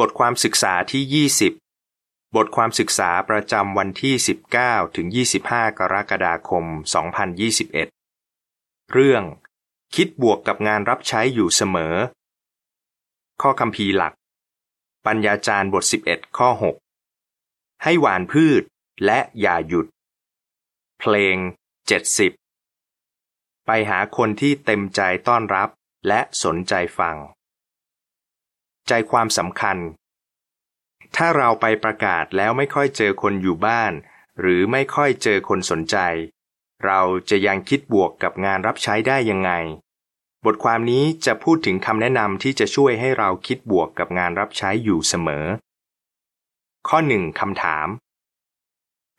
บทความศึกษาที่ 20 บทความศึกษาประจำวันที่ 19 ถึง 25 กรกฎาคม 2021 เรื่อง คิดบวกกับงานรับใช้อยู่เสมอ ข้อคำพีหลัก ปัญญาจารย์บท 11 ข้อ 6 ให้หวานพืชและอย่าหยุด เพลง 70 ไปหาคนที่เต็มใจต้อนรับและสนใจฟัง ใจความสำคัญ ถ้าเราไปประกาศแล้วไม่ค่อยเจอคนอยู่บ้าน หรือไม่ค่อยเจอคนสนใจ เราจะยังคิดบวกกับงานรับใช้ได้ยังไง บทความนี้จะพูดถึงคำแนะนำที่จะช่วยให้เราคิดบวกกับงานรับใช้อยู่เสมอ ข้อหนึ่งคำถาม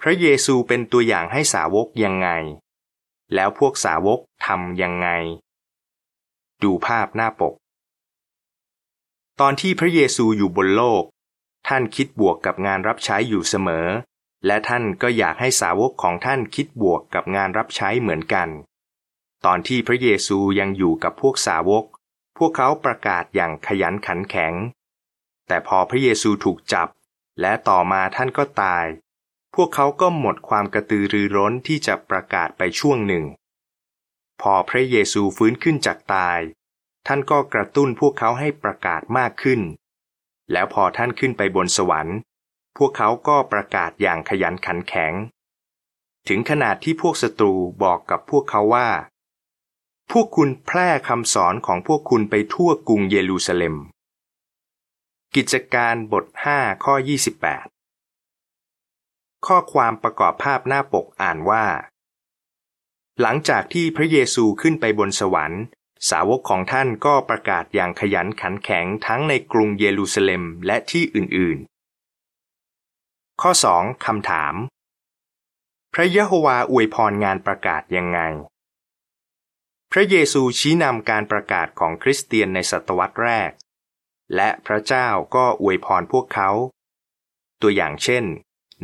พระเยซูเป็นตัวอย่างให้สาวกยังไง แล้วพวกสาวกทำยังไง ดูภาพหน้าปก ตอนที่พระเยซูอยู่บนโลก ท่านคิดบวกกับงานรับใช้อยู่เสมอ และท่านก็อยากให้สาวกของท่านคิดบวกกับงานรับใช้เหมือนกัน ตอนที่พระเยซูยังอยู่กับพวกสาวก พวกเขาประกาศอย่างขยันขันแข็ง แต่พอพระเยซูถูกจับ และต่อมาท่านก็ตาย พวกเขาก็หมดความกระตือรือร้นที่จะประกาศไปช่วงหนึ่ง พอพระเยซูฟื้นขึ้นจากตาย ท่านก็กระตุ้นพวกเขาให้ประกาศมากขึ้น แล้วพอท่านขึ้นไปบนสวรรค์ พวกเขาก็ประกาศอย่างขยันขันแข็ง ถึงขนาดที่พวกศัตรูบอกกับพวกเขาว่า พวกคุณแพร่คำสอนของพวกคุณไปทั่วกรุงเยรูซาเล็ม กิจการบท 5 ข้อ 28 ข้อความประกอบภาพหน้าปกอ่านว่าหลังจากที่พระเยซูขึ้นไปบนสวรรค์ สาวกของท่านก็ประกาศอย่างขยันขันแข็งทั้งในกรุงเยรูซาเล็มและที่อื่นๆ ข้อ 2คำถาม พระยะโฮวาอวยพรงานประกาศยังไง พระเยซูชี้นำการประกาศของคริสเตียนในศตวรรษแรก และพระเจ้าก็อวยพรพวกเขา ตัวอย่างเช่น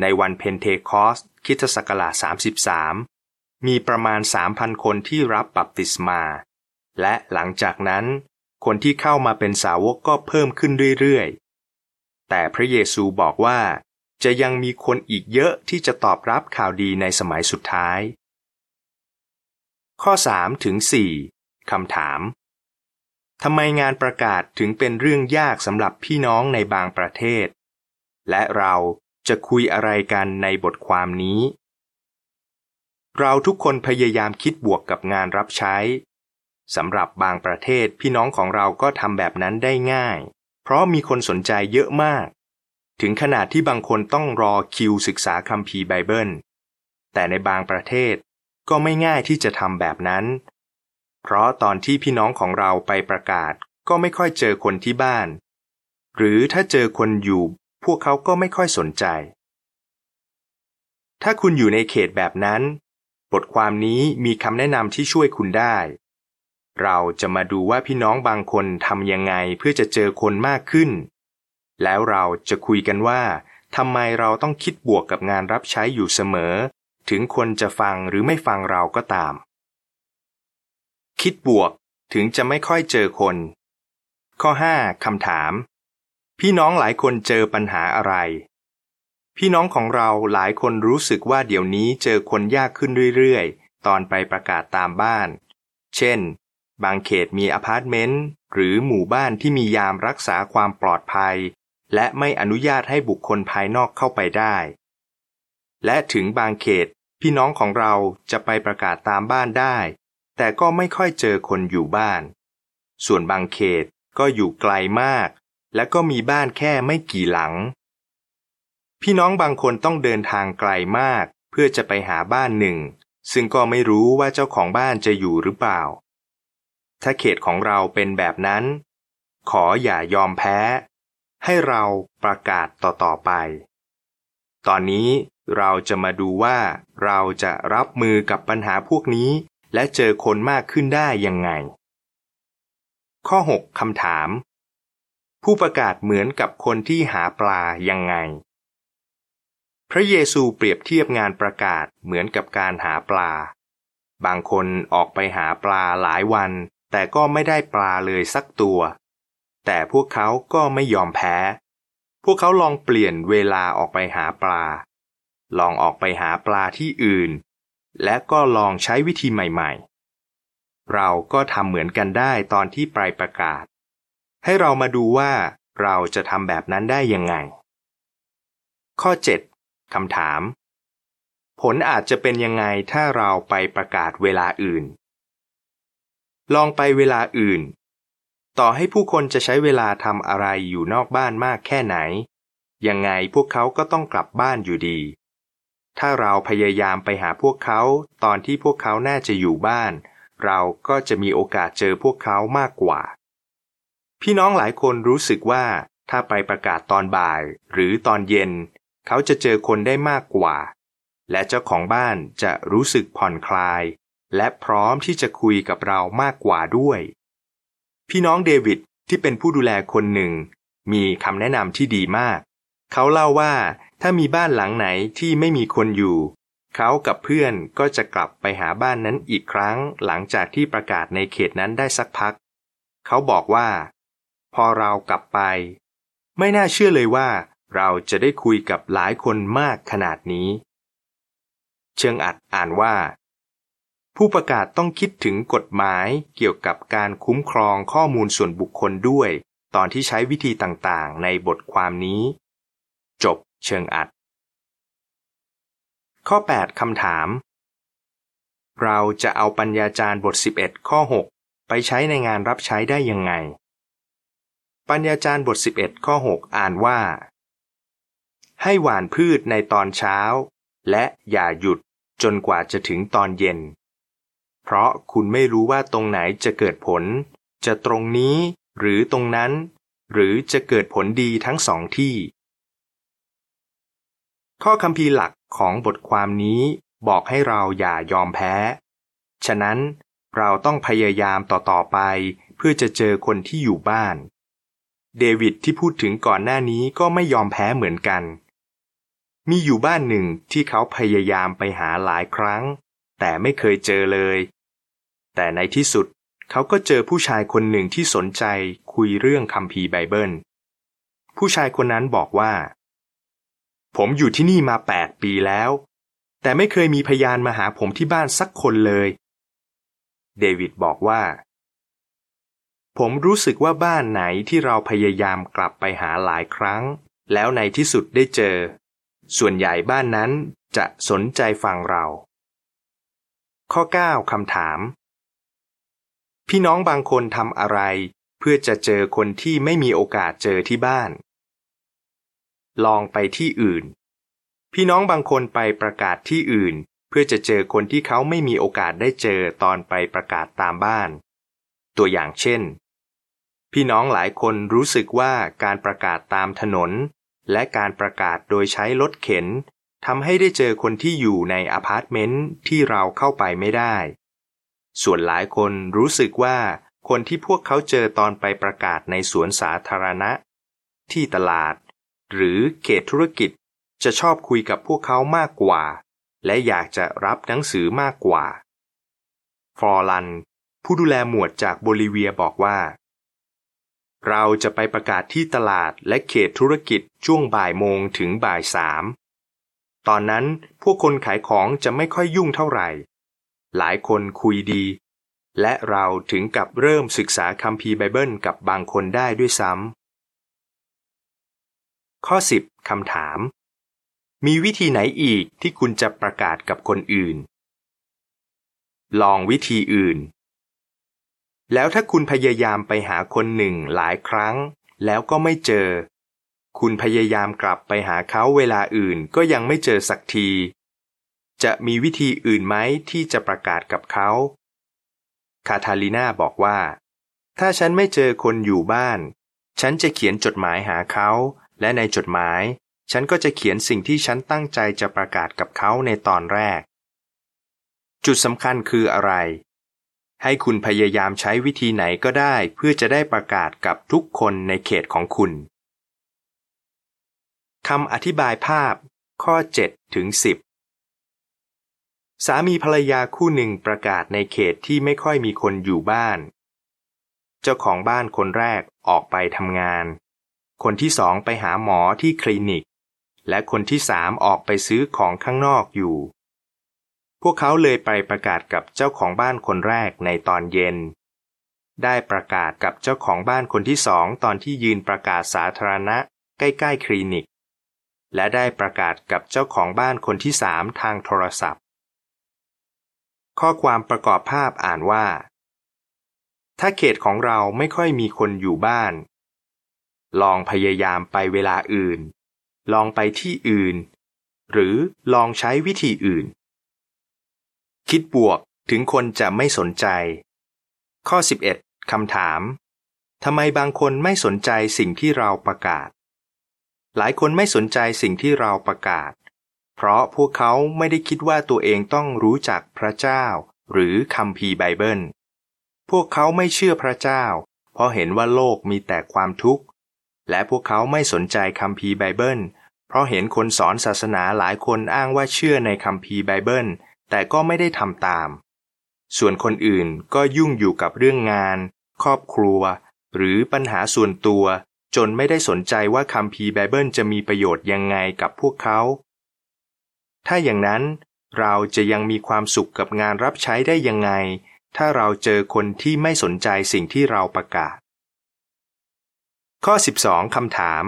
ในวันเพนเทคอสต์คริสต์ศักราช33 มีประมาณ 3,000 คนที่รับบัพติศมา และหลังจากนั้น คนที่เข้ามาเป็นสาวกก็เพิ่มขึ้นเรื่อยๆ แต่พระเยซูบอกว่า จะยังมีคนอีกเยอะที่จะตอบรับข่าวดีในสมัยสุดท้าย ข้อ3ถึง4คำถามทำไมงานประกาศถึงเป็นเรื่องยากสำหรับพี่น้องในบางประเทศ และเราจะคุยอะไรกันในบทความนี้ เราทุกคนพยายามคิดบวกกับงานรับใช้ สำหรับบางประเทศพี่น้องของเราก็ทำแบบนั้นได้ง่าย เพราะมีคนสนใจเยอะมาก ถึงขนาดที่บางคนต้องรอคิวศึกษาคัมภีร์ไบเบิล แต่ในบางประเทศก็ไม่ง่ายที่จะทำแบบนั้น เพราะตอนที่พี่น้องของเราไปประกาศก็ไม่ค่อยเจอคนที่บ้าน หรือถ้าเจอคนอยู่ พวกเขาก็ไม่ค่อยสนใจ ถ้าคุณอยู่ในเขตแบบนั้น บทความนี้มีคำแนะนำที่ช่วยคุณได้ เราจะมาดูว่าพี่น้องบางคนทำยังไงเพื่อจะเจอคนมากขึ้น แล้วเราจะคุยกันว่าทำไมเราต้องคิดบวกกับงานรับใช้อยู่เสมอ ถึงคนจะฟังหรือไม่ฟังเราก็ตาม คิดบวกถึงจะไม่ค่อยเจอคน ข้อ 5คำถาม พี่น้องหลายคนเจอปัญหาอะไร พี่น้องของเราหลายคนรู้สึกว่าเดี๋ยวนี้เจอคนยากขึ้นเรื่อยๆ ตอนไปประกาศตามบ้าน เช่น บางเขตมีอพาร์ตเมนต์หรือหมู่บ้านที่มียามรักษาความปลอดภัย และไม่อนุญาตให้บุคคลภายนอกเข้าไปได้ และถึงบางเขตพี่น้องของเราจะไปประกาศตามบ้านได้ แต่ก็ไม่ค่อยเจอคนอยู่บ้าน ส่วนบางเขตก็อยู่ไกลมาก และก็มีบ้านแค่ไม่กี่หลัง พี่น้องบางคนต้องเดินทางไกลมาก เพื่อจะไปหาบ้านหนึ่ง ซึ่งก็ไม่รู้ว่าเจ้าของบ้านจะอยู่หรือเปล่า ถ้าเขตของเราเป็นแบบนั้น ขออย่ายอมแพ้ ให้เราประกาศต่อๆไป ตอนนี้เราจะมาดูว่าเราจะรับมือกับปัญหาพวกนี้ และเจอคนมากขึ้นได้ยังไง ข้อ 6คำถาม ผู้ประกาศเหมือนกับคนที่หาปลายังไง พระเยซูเปรียบเทียบงานประกาศเหมือนกับการหาปลา บางคนออกไปหาปลาหลายวัน แต่ก็ไม่ได้ปลาเลยสักตัว แต่พวกเขาก็ไม่ยอมแพ้ พวกเขาลองเปลี่ยนเวลาออกไปหาปลา ลองออกไปหาปลาที่อื่น และก็ลองใช้วิธีใหม่ๆ เราก็ทำเหมือนกันได้ตอนที่ปลายประกาศ ให้เรามาดูว่าเราจะทำแบบนั้นได้ยังไง ข้อ 7คำถาม ผลอาจจะเป็นยังไงถ้าเราไปประกาศเวลาอื่น ลองไปเวลาอื่น ต่อให้ผู้คนจะใช้เวลาทำอะไรอยู่นอกบ้านมากแค่ไหน ยังไงพวกเขาก็ต้องกลับบ้านอยู่ดี ถ้าเราพยายามไปหาพวกเขาตอนที่พวกเขาน่าจะอยู่บ้าน เราก็จะมีโอกาสเจอพวกเขามากกว่า พี่น้องหลายคนรู้สึกว่าถ้าไปประกาศตอนบ่ายหรือตอนเย็น เขาจะเจอคนได้มากกว่า และเจ้าของบ้านจะรู้สึกผ่อนคลาย และพร้อมที่จะคุยกับเรามากกว่าด้วย พี่น้องเดวิดที่เป็นผู้ดูแลคนหนึ่ง มีคำแนะนำที่ดีมาก เขาเล่าว่าถ้ามีบ้านหลังไหนที่ไม่มีคนอยู่ เขากับเพื่อนก็จะกลับไปหาบ้านนั้นอีกครั้งหลังจากที่ประกาศในเขตนั้นได้สักพัก เขาบอกว่า พอเรากลับไป ไม่น่าเชื่อเลยว่า เราจะได้คุยกับหลายคนมากขนาดนี้ เชิงอัดอ่านว่า ผู้ประกาศต้องคิดถึงกฎหมายเกี่ยวกับการคุ้มครองข้อมูลส่วนบุคคลด้วย ตอนที่ใช้วิธีต่างๆ ในบทความนี้ จบเชิงอัด ข้อ 8 คำถาม เราจะเอาปัญญาจารย์บท 11 ข้อ 6 ไปใช้ในงานรับใช้ได้ยังไง ปัญญาจารย์บท 11 ข้อ 6 อ่านว่า ให้หว่านพืชในตอนเช้า และอย่าหยุดจนกว่าจะถึงตอนเย็น เพราะคุณไม่รู้ว่าตรงไหนจะเกิดผล จะตรงนี้หรือตรงนั้น หรือจะเกิดผลดีทั้งสองที่ ข้อคำพีหลักของบทความนี้บอกให้เราอย่ายอมแพ้ ฉะนั้นเราต้องพยายามต่อๆไป เพื่อจะเจอคนที่อยู่บ้าน เดวิดที่พูดถึงก่อนหน้านี้ก็ไม่ยอมแพ้เหมือนกัน มีอยู่บ้านหนึ่งที่เขาพยายามไปหาหลายครั้ง แต่ไม่เคยเจอเลย แต่ในที่สุดเขาก็เจอผู้ชายคนหนึ่งที่สนใจคุยเรื่องคัมภีร์ไบเบิล ผู้ชายคนนั้นบอกว่า ผมอยู่ที่นี่มาแปดปีแล้ว แต่ไม่เคยมีพยานมาหาผมที่บ้านสักคนเลย เดวิดบอกว่า ผมรู้สึกว่าบ้านไหนที่เราพยายามกลับไปหาหลายครั้ง แล้วในที่สุดได้เจอ ส่วนใหญ่บ้านนั้นจะสนใจฟังเรา ข้อ 9คำถาม พี่น้องบางคนทำอะไร เพื่อจะเจอคนที่ไม่มีโอกาสเจอที่บ้าน ลองไปที่อื่น พี่น้องบางคนไปประกาศที่อื่น เพื่อจะเจอคนที่เขาไม่มีโอกาสได้เจอตอนไปประกาศตามบ้าน ตัวอย่างเช่น พี่น้องหลายคนรู้สึกว่าการประกาศตามถนน และการประกาศโดยใช้รถเข็นทำให้ได้เจอคนที่อยู่ในอพาร์ตเมนต์ที่เราเข้าไปไม่ได้ ส่วนหลายคนรู้สึกว่าคนที่พวกเขาเจอตอนไปประกาศในสวนสาธารณะ ที่ตลาด หรือเขตธุรกิจจะชอบคุยกับพวกเขามากกว่า และอยากจะรับหนังสือมากกว่า ฟอร์ลัน ผู้ดูแลหมวดจากโบลิเวียบอกว่า เราจะไปประกาศที่ตลาดและเขตธุรกิจช่วงบ่ายโมงถึงบ่ายสามตอนนั้นพวกคนขายของจะไม่ค่อยยุ่งเท่าไหร่ หลายคนคุยดี และเราถึงกับเริ่มศึกษาคัมภีร์ไบเบิลกับบางคนได้ด้วยซ้ำ ข้อ 10คำถาม มีวิธีไหนอีกที่คุณจะประกาศกับคนอื่น ลองวิธีอื่น แล้วถ้าคุณพยายามไปหาคนหนึ่งหลายครั้ง แล้วก็ไม่เจอ คุณพยายามกลับไปหาเขาเวลาอื่นก็ยังไม่เจอสักที จะมีวิธีอื่นไหมที่จะประกาศกับเขา คาทาลีนาบอกว่า ถ้าฉันไม่เจอคนอยู่บ้าน ฉันจะเขียนจดหมายหาเขา และในจดหมาย ฉันก็จะเขียนสิ่งที่ฉันตั้งใจจะประกาศกับเขาในตอนแรก จุดสำคัญคืออะไร ให้คุณพยายามใช้วิธีไหนก็ได้เพื่อจะได้ประกาศกับทุกคนในเขตของคุณคำอธิบายภาพข้อ7ถึง10 สามีภรรยาคู่หนึ่งประกาศในเขตที่ไม่ค่อยมีคนอยู่บ้าน เจ้าของบ้านคนแรกออกไปทำงาน คนที่สองไปหาหมอที่คลินิก และคนที่สามออกไปซื้อของข้างนอกอยู่ พวกเขาเลยไปประกาศกับเจ้าของบ้านคนแรกในตอนเย็น ได้ประกาศกับเจ้าของบ้านคนที่สองตอนที่ยืนประกาศสาธารณะ ใกล้ๆคลินิก และได้ประกาศกับเจ้าของบ้านคนที่สามทางโทรศัพท์ ข้อความประกอบภาพอ่านว่า ถ้าเขตของเราไม่ค่อยมีคนอยู่บ้าน ลองพยายามไปเวลาอื่น ลองไปที่อื่น หรือลองใช้วิธีอื่น คิดบวกถึงคนจะไม่สนใจ ข้อ 11คำถามทำไมบางคนไม่สนใจสิ่งที่เราประกาศ หลายคนไม่สนใจสิ่งที่เราประกาศ เพราะพวกเขาไม่ได้คิดว่าตัวเองต้องรู้จักพระเจ้า หรือคัมภีร์ไบเบิล พวกเขาไม่เชื่อพระเจ้า เพราะเห็นว่าโลกมีแต่ความทุกข์ และพวกเขาไม่สนใจคัมภีร์ไบเบิล เพราะเห็นคนสอนศาสนาหลายคนอ้างว่าเชื่อในคัมภีร์ไบเบิล แต่ก็ไม่ได้ทำตาม ส่วนคนอื่นก็ยุ่งอยู่กับเรื่องงาน ครอบครัว หรือปัญหาส่วนตัวจนไม่ได้สนใจว่าคัมภีร์ไบเบิลจะมีประโยชน์ยังไงกับพวกเขา ถ้าอย่างนั้นเราจะยังมีความสุขกับงานรับใช้ได้ยังไง ถ้าเราเจอคนที่ไม่สนใจสิ่งที่เราประกาศ ข้อ 12คำถาม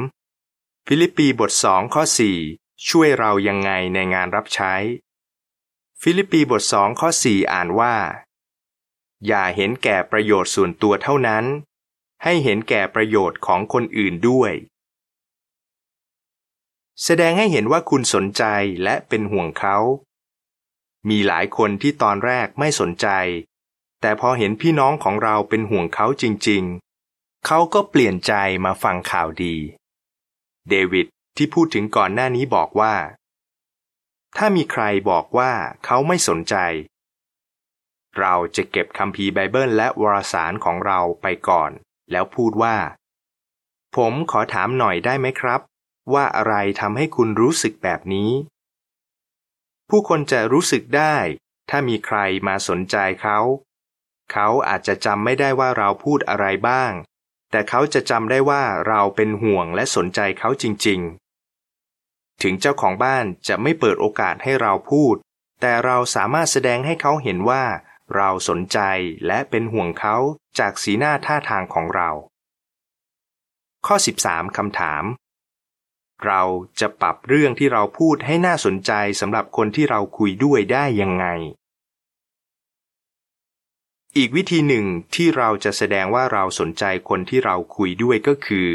ฟิลิปปีบท 2 ข้อ 4 ช่วยเรายังไงในงานรับใช้ ฟิลิปปีบท 2 ข้อ 4 อ่านว่า อย่าเห็นแก่ประโยชน์ส่วนตัวเท่านั้น ให้เห็นแก่ประโยชน์ของคนอื่นด้วย แสดงให้เห็นว่าคุณสนใจและเป็นห่วงเขา มีหลายคนที่ตอนแรกไม่สนใจ แต่พอเห็นพี่น้องของเราเป็นห่วงเขาจริงๆ เขาก็เปลี่ยนใจมาฟังข่าวดี เดวิดที่พูดถึงก่อนหน้านี้บอกว่า ถ้ามีใครบอกว่าเขาไม่สนใจ เราจะเก็บคัมภีร์ไบเบิลและวารสารของเราไปก่อน แล้วพูดว่า ผมขอถามหน่อยได้ไหมครับ ว่าอะไรทำให้คุณรู้สึกแบบนี้ ผู้คนจะรู้สึกได้ ถ้ามีใครมาสนใจเขา เขาอาจจะจำไม่ได้ว่าเราพูดอะไรบ้าง แต่เขาจะจำได้ว่าเราเป็นห่วงและสนใจเขาจริง ๆ ถึงเจ้าของบ้านจะไม่เปิดโอกาสให้เราพูด แต่เราสามารถแสดงให้เขาเห็นว่า เราสนใจและเป็นห่วงเขาจากสีหน้าท่าทางของเรา ข้อ 13คำถาม เราจะปรับเรื่องที่เราพูดให้น่าสนใจสำหรับคนที่เราคุยด้วยได้ยังไง อีกวิธีหนึ่งที่เราจะแสดงว่าเราสนใจคนที่เราคุยด้วยก็คือ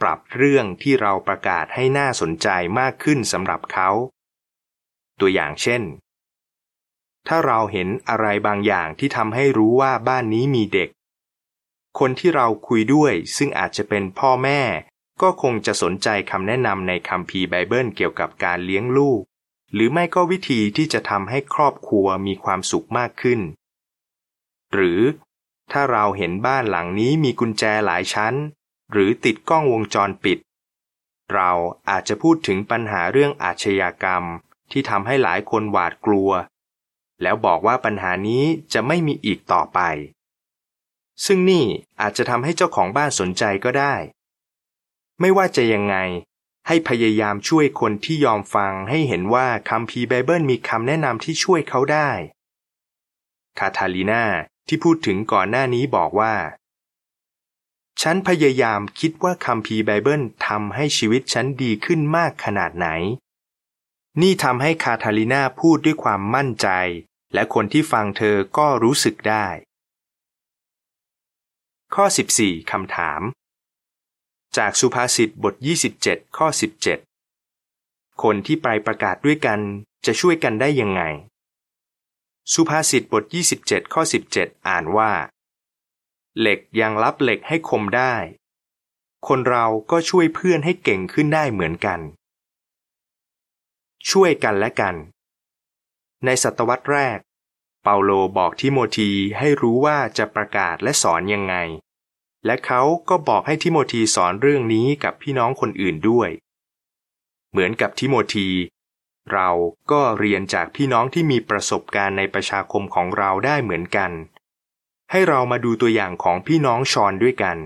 ปรับเรื่องที่เราประกาศให้น่าสนใจมากขึ้นสำหรับเขา ตัวอย่างเช่น ถ้าเราเห็นอะไรบางอย่างที่ทำให้รู้ว่าบ้านนี้มีเด็กคนที่เราคุยด้วยซึ่งอาจจะเป็นพ่อแม่ ก็คงจะสนใจคำแนะนำในคัมภีร์ไบเบิลเกี่ยวกับการเลี้ยงลูก หรือไม่ก็วิธีที่จะทำให้ครอบครัวมีความสุขมากขึ้น หรือถ้าเราเห็นบ้านหลังนี้มีกุญแจหลายชั้น หรือติดกล้องวงจรปิด เราอาจจะพูดถึงปัญหาเรื่องอาชญากรรมที่ทำให้หลายคนหวาดกลัว แล้วบอกว่าปัญหานี้จะไม่มีอีกต่อไป ซึ่งนี่อาจจะทำให้เจ้าของบ้านสนใจก็ได้ ไม่ว่าจะยังไง ให้พยายามช่วยคนที่ยอมฟังให้เห็นว่าคัมภีร์ไบเบิลมีคำแนะนำที่ช่วยเขาได้ คาทาลีนาที่พูดถึงก่อนหน้านี้บอกว่า ฉันพยายามคิดว่าคัมภีร์ไบเบิลทำให้ชีวิตฉันดีขึ้นมากขนาดไหน นี่ทำให้คาทาลินาพูดด้วยความมั่นใจ และคนที่ฟังเธอก็รู้สึกได้ ข้อ 14 คำถาม จากสุภาษิตบท 27 ข้อ 17 คนที่ไปประกาศด้วยกันจะช่วยกันได้ยังไง สุภาษิตบท 27 ข้อ 17 อ่านว่า เหล็กยังรับเหล็กให้คมได้ คนเราก็ช่วยเพื่อนให้เก่งขึ้นได้เหมือนกัน ช่วยกันและกัน ในศตวรรษแรก เปาโลบอกทิโมธีให้รู้ว่าจะประกาศและสอนยังไง และเขาก็บอกให้ทิโมธีสอนเรื่องนี้กับพี่น้องคนอื่นด้วย เหมือนกับทิโมธีเราก็เรียนจากพี่น้องที่มีประสบการณ์ในประชาคมของเราได้เหมือนกัน ให้เรามาดูตัวอย่างของพี่น้องชอนด้วยกัน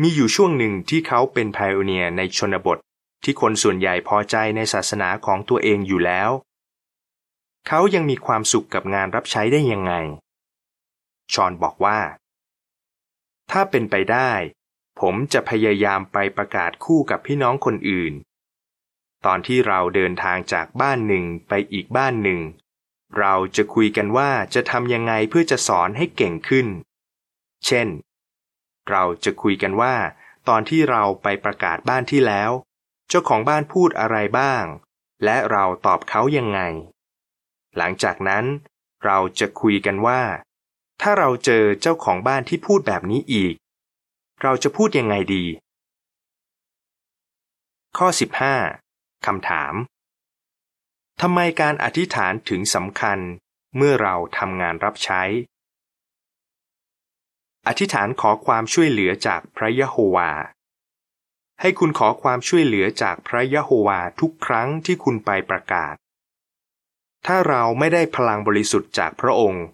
มีอยู่ช่วงหนึ่งที่เขาเป็นไพโอเนียในชนบทที่คนส่วนใหญ่พอใจในศาสนาของตัวเองอยู่แล้ว เขายังมีความสุขกับงานรับใช้ได้ยังไง ชอนบอกว่า ถ้าเป็นไปได้ ผมจะพยายามไปประกาศคู่กับพี่น้องคนอื่น ตอนที่เราเดินทางจากบ้านหนึ่งไปอีกบ้านหนึ่ง เราจะคุยกันว่าจะทำยังไงเพื่อจะสอนให้เก่งขึ้น เช่น เราจะคุยกันว่า ตอนที่เราไปประกาศบ้านที่แล้ว เจ้าของบ้านพูดอะไรบ้าง และเราตอบเขายังไง หลังจากนั้น เราจะคุยกันว่า ถ้าเราเจอเจ้าของบ้านที่พูดแบบนี้อีก เราจะพูดยังไงดี ข้อ 15คำถามทำไมการอธิษฐานถึงสำคัญเมื่อเราทำงานรับใช้ อธิษฐานขอความช่วยเหลือจากพระยะโฮวา ให้คุณขอความช่วยเหลือจากพระยะโฮวาทุกครั้งที่คุณไปประกาศ ถ้าเราไม่ได้พลังบริสุทธิ์จากพระองค์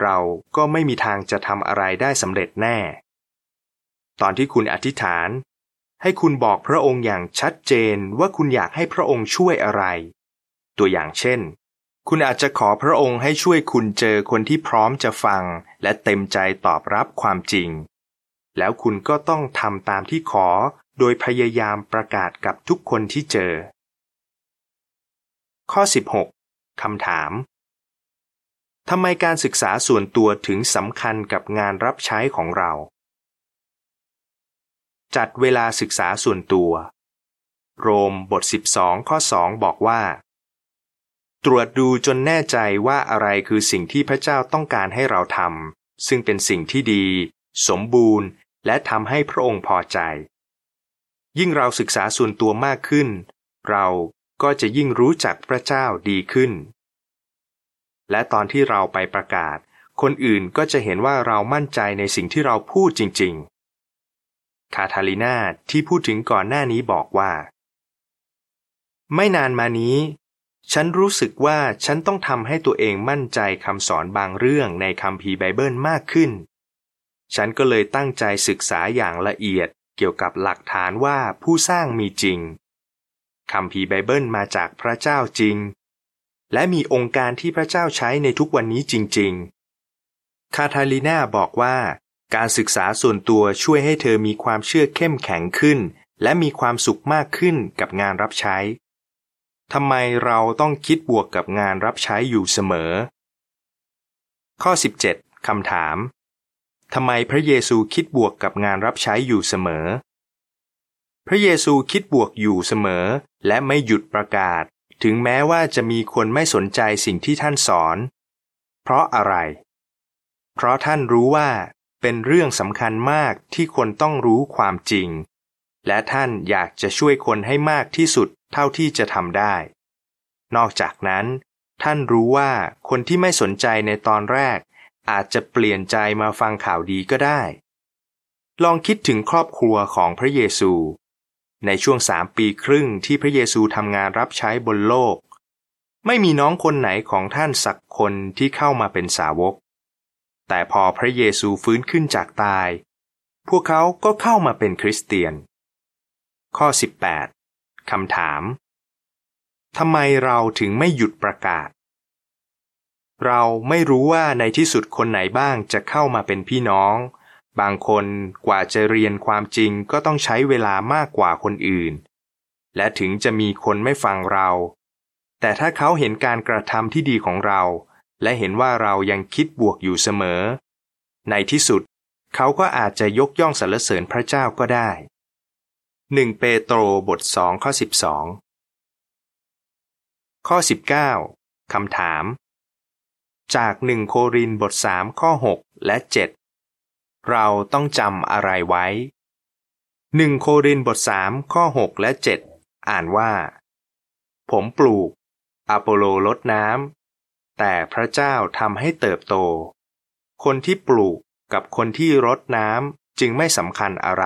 เราก็ไม่มีทางจะทำอะไรได้สำเร็จแน่ ตอนที่คุณอธิษฐาน ให้คุณบอกพระองค์อย่างชัดเจนว่าคุณอยากให้พระองค์ช่วยอะไร ตัวอย่างเช่น คุณอาจจะขอพระองค์ให้ช่วยคุณเจอคนที่พร้อมจะฟัง และเต็มใจตอบรับความจริง แล้วคุณก็ต้องทำตามที่ขอโดยพยายามประกาศกับทุกคนที่เจอ ข้อ 16คำถาม ทำไมการศึกษาส่วนตัวถึงสำคัญกับงานรับใช้ของเรา จัดเวลาศึกษาส่วนตัว โรมบท 12 ข้อ 2 บอกว่า ตรวจดูจนแน่ใจว่าอะไรคือสิ่งที่พระเจ้าต้องการให้เราทำซึ่งเป็นสิ่งที่ดี สมบูรณ์ และทำให้พระองค์พอใจ ยิ่งเราศึกษาส่วนตัวมากขึ้น เราก็จะยิ่งรู้จักพระเจ้าดีขึ้น และตอนที่เราไปประกาศ คนอื่นก็จะเห็นว่าเรามั่นใจในสิ่งที่เราพูดจริง ๆ คาทาลินาที่พูดถึงก่อนหน้านี้บอกว่า ไม่นานมานี้ ฉันรู้สึกว่าฉันต้องทำให้ตัวเองมั่นใจคำสอนบางเรื่องในคัมภีร์ไบเบิลมากขึ้น ฉันก็เลยตั้งใจศึกษาอย่างละเอียดเกี่ยวกับหลักฐานว่าผู้สร้างมีจริงคำพีไบเบิลมาจากพระเจ้าจริง และมีองค์การที่พระเจ้าใช้ในทุกวันนี้จริง ๆ คาทาลีนาบอกว่า การศึกษาส่วนตัวช่วยให้เธอมีความเชื่อเข้มแข็งขึ้น และมีความสุขมากขึ้นกับงานรับใช้ทำไมเราต้องคิดบวกกับงานรับใช้อยู่เสมอ ข้อ 17คำถาม ทำไมพระเยซูคิดบวกกับงานรับใช้อยู่เสมอ พระเยซูคิดบวกอยู่เสมอ และไม่หยุดประกาศ ถึงแม้ว่าจะมีคนไม่สนใจสิ่งที่ท่านสอน เพราะอะไร เพราะท่านรู้ว่าเป็นเรื่องสำคัญมากที่คนต้องรู้ความจริง และท่านอยากจะช่วยคนให้มากที่สุดเท่าที่จะทำได้ นอกจากนั้น ท่านรู้ว่าคนที่ไม่สนใจในตอนแรก อาจจะเปลี่ยนใจมาฟังข่าวดีก็ได้ ลองคิดถึงครอบครัวของพระเยซู ในช่วงสามปีครึ่งที่พระเยซูทำงานรับใช้บนโลก ไม่มีน้องคนไหนของท่านสักคนที่เข้ามาเป็นสาวก แต่พอพระเยซูฟื้นขึ้นจากตาย พวกเขาก็เข้ามาเป็นคริสเตียน ข้อ 18คำถามทำไมเราถึงไม่หยุดประกาศ เราไม่รู้ว่าในที่สุดคนไหนบ้างจะเข้ามาเป็นพี่น้อง บางคนกว่าจะเรียนความจริงก็ต้องใช้เวลามากกว่าคนอื่น และถึงจะมีคนไม่ฟังเรา แต่ถ้าเขาเห็นการกระทำที่ดีของเรา และเห็นว่าเรายังคิดบวกอยู่เสมอ ในที่สุด เขาก็อาจจะยกย่องสรรเสริญพระเจ้าก็ได้หนึ่งเปโตรบทสองข้อสิบสองข้อสิบเก้าคำถาม จากหนึ่งโครินบทสามข้อหกและเจ็ด เราต้องจำอะไรไว้หนึ่งโครินบทสามข้อหกและเจ็ดอ่านว่า ผมปลูก อโปโลลดน้ำ แต่พระเจ้าทำให้เติบโต คนที่ปลูกกับคนที่รดน้ำจึงไม่สำคัญอะไร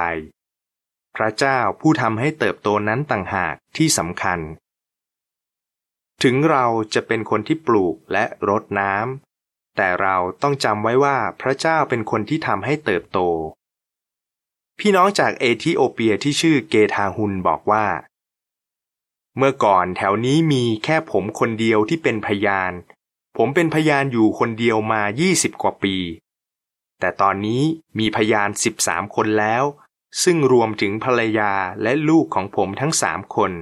พระเจ้าผู้ทำให้เติบโตนั้นต่างหากที่สำคัญ ถึงเราจะเป็นคนที่ปลูกและรดน้ำ แต่เราต้องจำไว้ว่าพระเจ้าเป็นคนที่ทำให้เติบโต พี่น้องจากเอธิโอเปียที่ชื่อเกทาฮุนบอกว่า เมื่อก่อนแถวนี้มีแค่ผมคนเดียวที่เป็นพยาน ผมเป็นพยานอยู่คนเดียวมา 20 กว่าปี แต่ตอนนี้มีพยาน 13 คนแล้ว ซึ่งรวมถึงภรรยาและลูกของผมทั้งสามคน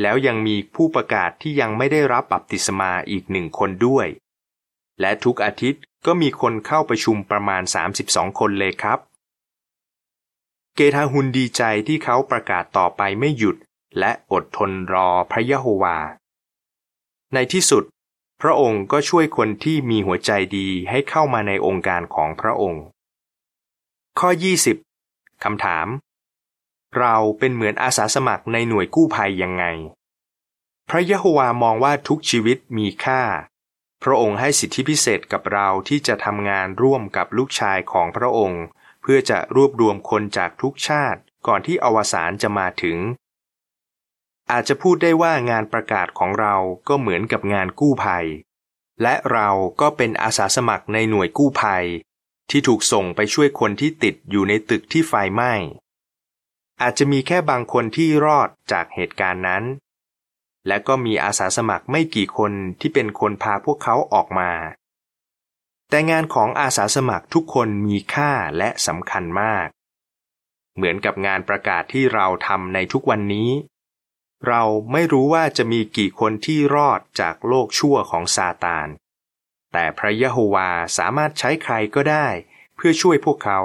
แล้วยังมีผู้ประกาศที่ยังไม่ได้รับบัพติศมาอีกหนึ่งคนด้วย และทุกอาทิตย์ก็มีคนเข้าประชุมประมาณ 32 คนเลยครับ เกทาฮุนดีใจที่เขาประกาศต่อไปไม่หยุด และอดทนรอพระยะโฮวา ในที่สุด พระองค์ก็ช่วยคนที่มีหัวใจดีให้เข้ามาในองค์การของพระองค์ ข้อ 20 คำถาม เราเป็นเหมือนอาสาสมัครในหน่วยกู้ภัยยังไง พระยะโฮวามองว่าทุกชีวิตมีค่า พระองค์ให้สิทธิพิเศษกับเราที่จะทำงานร่วมกับลูกชายของพระองค์ เพื่อจะรวบรวมคนจากทุกชาติก่อนที่อวสานจะมาถึง อาจจะพูดได้ว่างานประกาศของเราก็เหมือนกับงานกู้ภัย และเราก็เป็นอาสาสมัครในหน่วยกู้ภัย ที่ถูกส่งไปช่วยคนที่ติดอยู่ในตึกที่ไฟไหม้อาจจะมีแค่บางคนที่รอดจากเหตุการณ์นั้น และก็มีอาสาสมัครไม่กี่คนที่เป็นคนพาพวกเขาออกมา แต่งานของอาสาสมัครทุกคนมีค่าและสำคัญมาก เหมือนกับงานประกาศที่เราทำในทุกวันนี้ เราไม่รู้ว่าจะมีกี่คนที่รอดจากโลกชั่วของซาตาน แต่พระยะโฮวาสามารถใช้ใครก็ได้เพื่อช่วยพวกเขา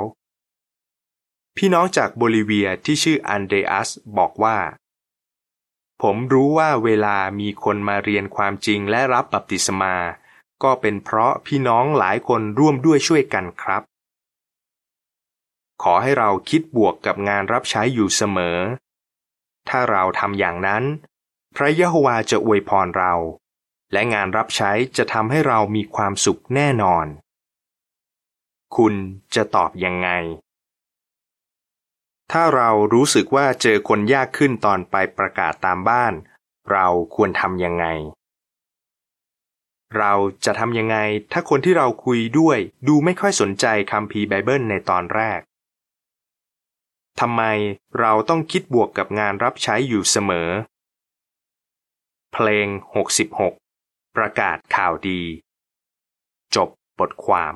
พี่น้องจากโบลิเวียที่ชื่ออันเดอัสบอกว่า ผมรู้ว่าเวลามีคนมาเรียนความจริงและรับบัพติศมา ก็เป็นเพราะพี่น้องหลายคนร่วมด้วยช่วยกันครับ ขอให้เราคิดบวกกับงานรับใช้อยู่เสมอ ถ้าเราทำอย่างนั้น พระยะโฮวาจะอวยพรเรา และงานรับใช้จะทำให้เรามีความสุขแน่นอน คุณจะตอบยังไง ถ้าเรารู้สึกว่าเจอคนยากขึ้นตอนไปประกาศตามบ้าน เราควรทำยังไง เราจะทำยังไงถ้าคนที่เราคุยด้วยดูไม่ค่อยสนใจคำพีไบเบิลในตอนแรกทำไมเราต้องคิดบวกกับงานรับใช้อยู่เสมอ เพลง 66 ประกาศข่าวดี จบบทความ